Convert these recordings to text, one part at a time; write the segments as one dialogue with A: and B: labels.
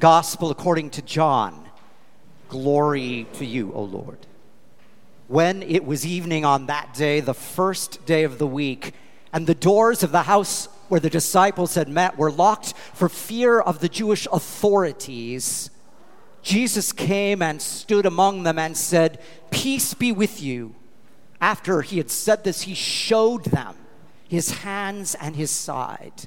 A: Gospel according to John. Glory to you, O Lord. When it was evening on that day, the first day of the week, and the doors of the house where the disciples had met were locked for fear of the Jewish authorities, Jesus came and stood among them and said, Peace be with you. After he had said this, he showed them his hands and his side.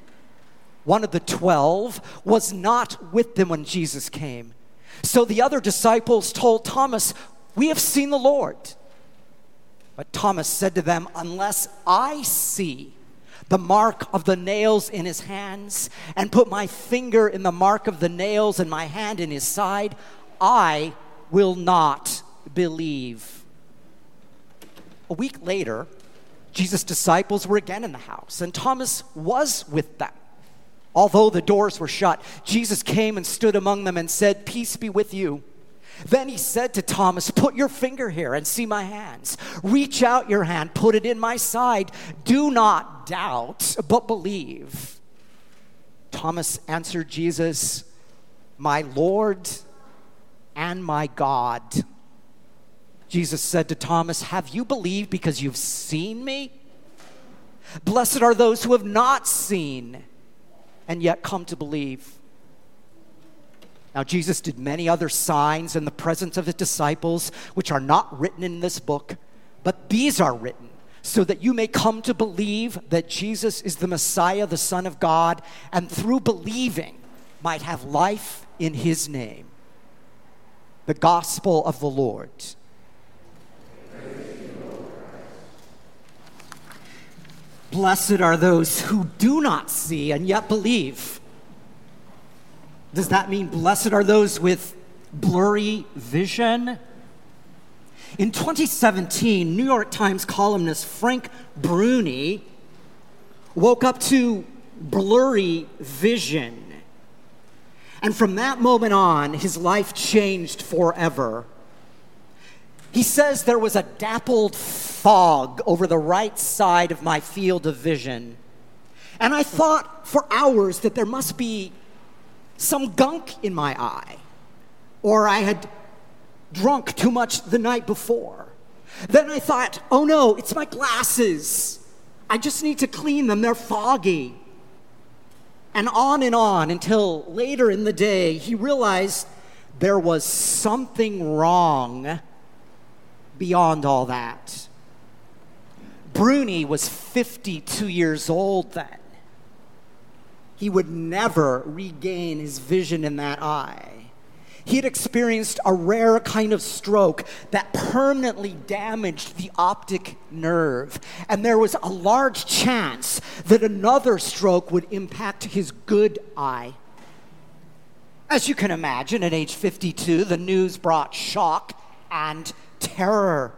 A: one of the twelve, was not with them when Jesus came. So the other disciples told Thomas, We have seen the Lord. But Thomas said to them, Unless I see the mark of the nails in his hands and put my finger in the mark of the nails and my hand in his side, I will not believe. A week later, Jesus' disciples were again in the house, and Thomas was with them. Although the doors were shut, Jesus came and stood among them and said, Peace be with you. Then he said to Thomas, Put your finger here and see my hands. Reach out your hand, put it in my side. Do not doubt, but believe. Thomas answered Jesus, My Lord and my God. Jesus said to Thomas, Have you believed because you've seen me? Blessed are those who have not seen and yet come to believe. Now, Jesus did many other signs in the presence of his disciples, which are not written in this book, but these are written so that you may come to believe that Jesus is the Messiah, the Son of God, and through believing might have life in his name. The gospel of the Lord. Blessed are those who do not see and yet believe. Does that mean blessed are those with blurry vision? In 2017, New York Times columnist Frank Bruni woke up to blurry vision. And from that moment on, his life changed forever. He says there was a dappled fog over the right side of my field of vision. And I thought for hours that there must be some gunk in my eye, or I had drunk too much the night before. Then I thought, oh no, it's my glasses. I just need to clean them, they're foggy. And on and on until later in the day, he realized there was something wrong beyond all that. Bruni was 52 years old then. He would never regain his vision in that eye. He had experienced a rare kind of stroke that permanently damaged the optic nerve, and there was a large chance that another stroke would impact his good eye. As you can imagine, at age 52, the news brought shock and terror.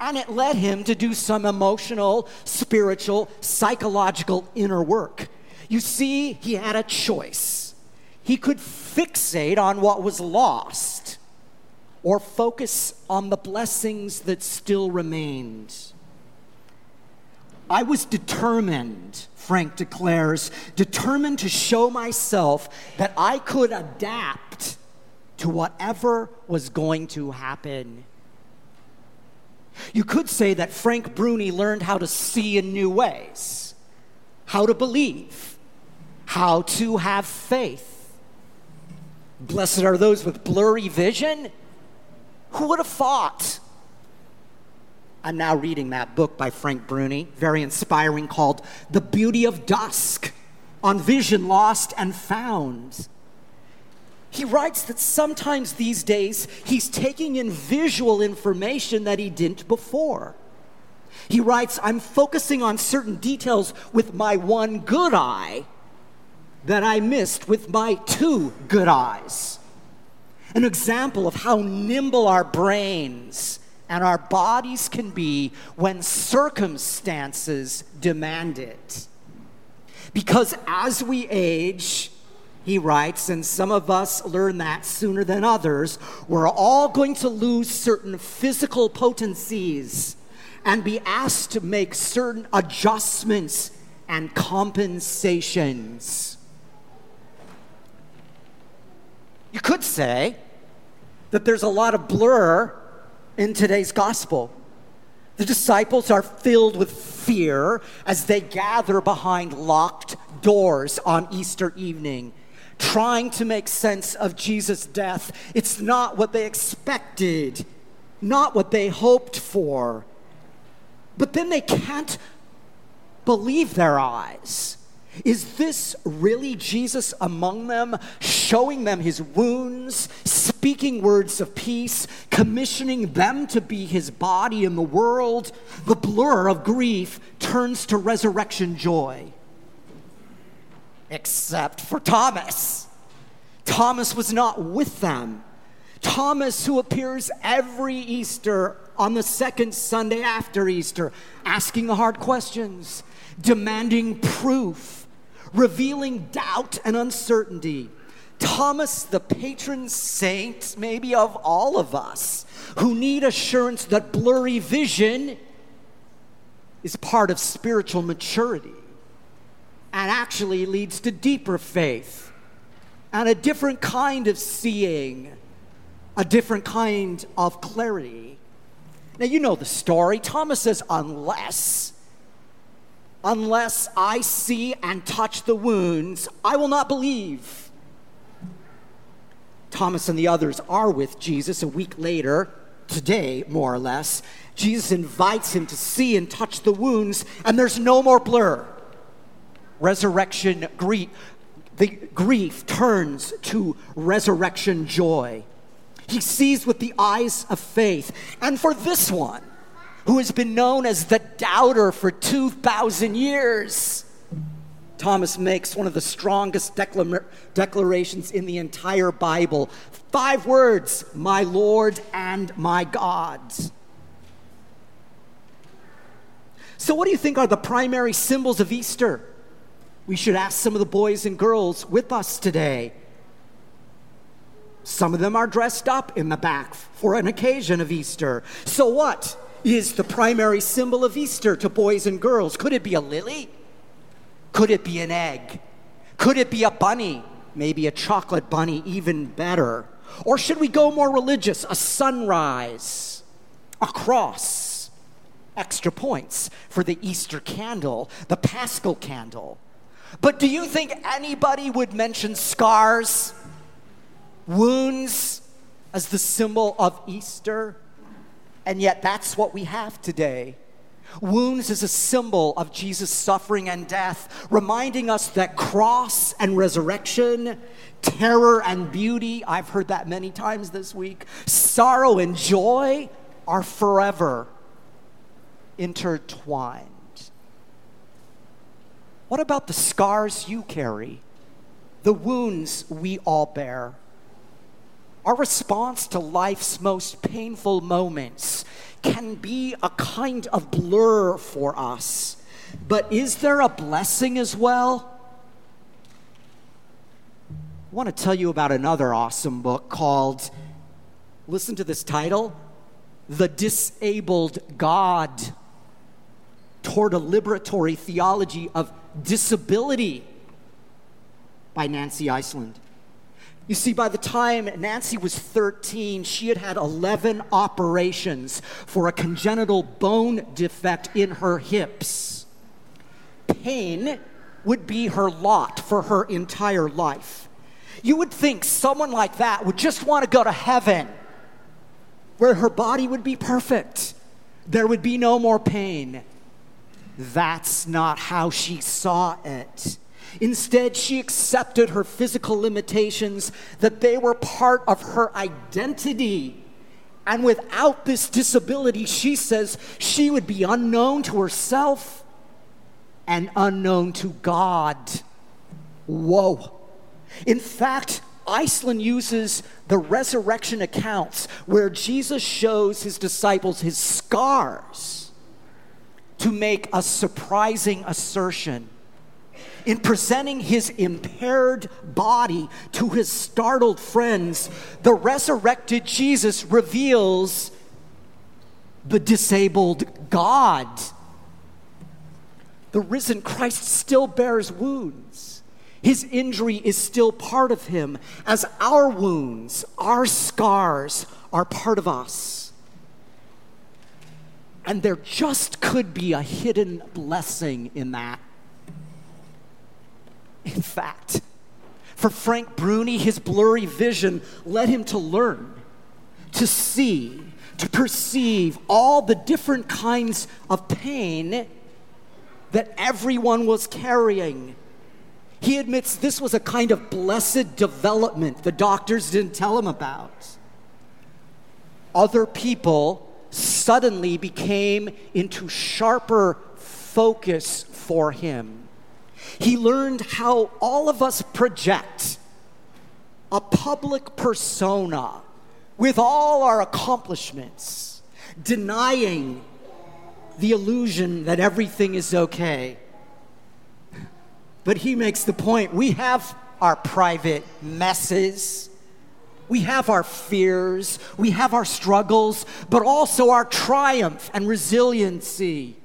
A: And it led him to do some emotional, spiritual, psychological inner work. You see, he had a choice. He could fixate on what was lost or focus on the blessings that still remained. I was determined, Frank declares, determined to show myself that I could adapt to whatever was going to happen. You could say that Frank Bruni learned how to see in new ways, how to believe, how to have faith. Blessed are those with blurry vision. Who would have thought? I'm now reading that book by Frank Bruni, very inspiring, called The Beauty of Dusk on Vision Lost and Found. He writes that sometimes these days he's taking in visual information that he didn't before. He writes, I'm focusing on certain details with my one good eye, that I missed with my two good eyes. An example of how nimble our brains and our bodies can be when circumstances demand it. Because as we age, he writes, and some of us learn that sooner than others, we're all going to lose certain physical potencies and be asked to make certain adjustments and compensations. You could say that there's a lot of blur in today's gospel. The disciples are filled with fear as they gather behind locked doors on Easter evening, trying to make sense of Jesus' death. It's not what they expected, not what they hoped for. But then they can't believe their eyes. Is this really Jesus among them, showing them his wounds, speaking words of peace, commissioning them to be his body in the world? The blur of grief turns to resurrection joy. Except for Thomas. Thomas was not with them. Thomas, who appears every Easter on the second Sunday after Easter, asking the hard questions, demanding proof, revealing doubt and uncertainty. Thomas, the patron saint, maybe of all of us, who need assurance that blurry vision is part of spiritual maturity and actually leads to deeper faith and a different kind of seeing, a different kind of clarity. Now, you know the story. Thomas says, unless, unless I see and touch the wounds, I will not believe. Thomas and the others are with Jesus a week later, today, more or less. Jesus invites him to see and touch the wounds, and there's no more blur. Resurrection grief, the grief turns to resurrection joy. He sees with the eyes of faith. And for this one, who has been known as the doubter for 2,000 years, Thomas makes one of the strongest declar- declarations in the entire Bible. Five words My Lord and my God. So, what do you think are the primary symbols of Easter? We should ask some of the boys and girls with us today. Some of them are dressed up in the back for an occasion of Easter. So, what is the primary symbol of Easter to boys and girls? Could it be a lily? Could it be an egg? Could it be a bunny? Maybe a chocolate bunny, even better. Or should we go more religious? A sunrise, a cross, extra points for the Easter candle, the paschal candle. But do you think anybody would mention scars? wounds as the symbol of Easter, and yet that's what we have today. Wounds is a symbol of Jesus' suffering and death, reminding us that cross and resurrection, terror and beauty, I've heard that many times this week, sorrow and joy are forever intertwined. What about the scars you carry, the wounds we all bear? Our response to life's most painful moments can be a kind of blur for us. But is there a blessing as well? I want to tell you about another awesome book called, listen to this title The Disabled God Toward a Liberatory Theology of Disability by Nancy Eiesland. You see, by the time Nancy was 13, she had had 11 operations for a congenital bone defect in her hips. Pain would be her lot for her entire life. You would think someone like that would just want to go to heaven, where her body would be perfect, there would be no more pain. That's not how she saw it. Instead, she accepted her physical limitations, that they were part of her identity. And without this disability, she says she would be unknown to herself and unknown to God. Whoa. In fact, Eiesland uses the resurrection accounts where Jesus shows his disciples his scars to make a surprising assertion. In presenting his impaired body to his startled friends, the resurrected Jesus reveals the disabled God. The risen Christ still bears wounds. His injury is still part of him, as our wounds, our scars are part of us. And there just could be a hidden blessing in that. In fact, for Frank Bruni, his blurry vision led him to learn, to see, to perceive all the different kinds of pain that everyone was carrying. He admits this was a kind of blessed development the doctors didn't tell him about. Other people suddenly became into sharper focus for him. He learned how all of us project a public persona with all our accomplishments, denying the illusion that everything is okay. But he makes the point we have our private messes. We have our fears, we have our struggles, but also our triumph and resiliency.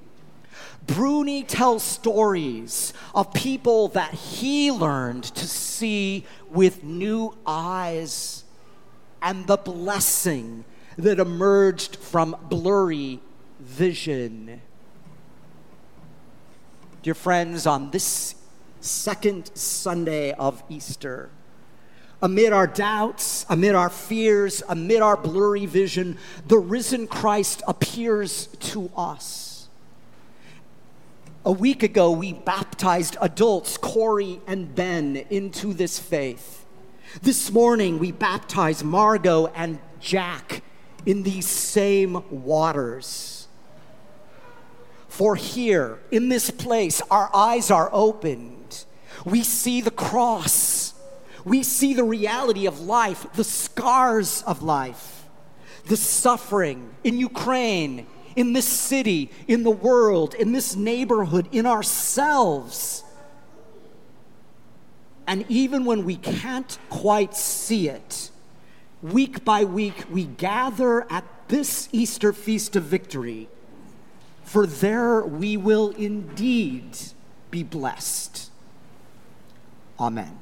A: Bruni tells stories of people that he learned to see with new eyes and the blessing that emerged from blurry vision. Dear friends, on this second Sunday of Easter, amid our doubts, amid our fears, amid our blurry vision, the risen Christ appears to us. A week ago, we baptized adults, Corey and Ben, into this faith. This morning, we baptized Margot and Jack in these same waters. For here, in this place, our eyes are opened. We see the cross. We see the reality of life, the scars of life, the suffering in Ukraine, in this city, in the world, in this neighborhood, in ourselves. And even when we can't quite see it, week by week, we gather at this Easter feast of victory for there we will indeed be blessed. Amen.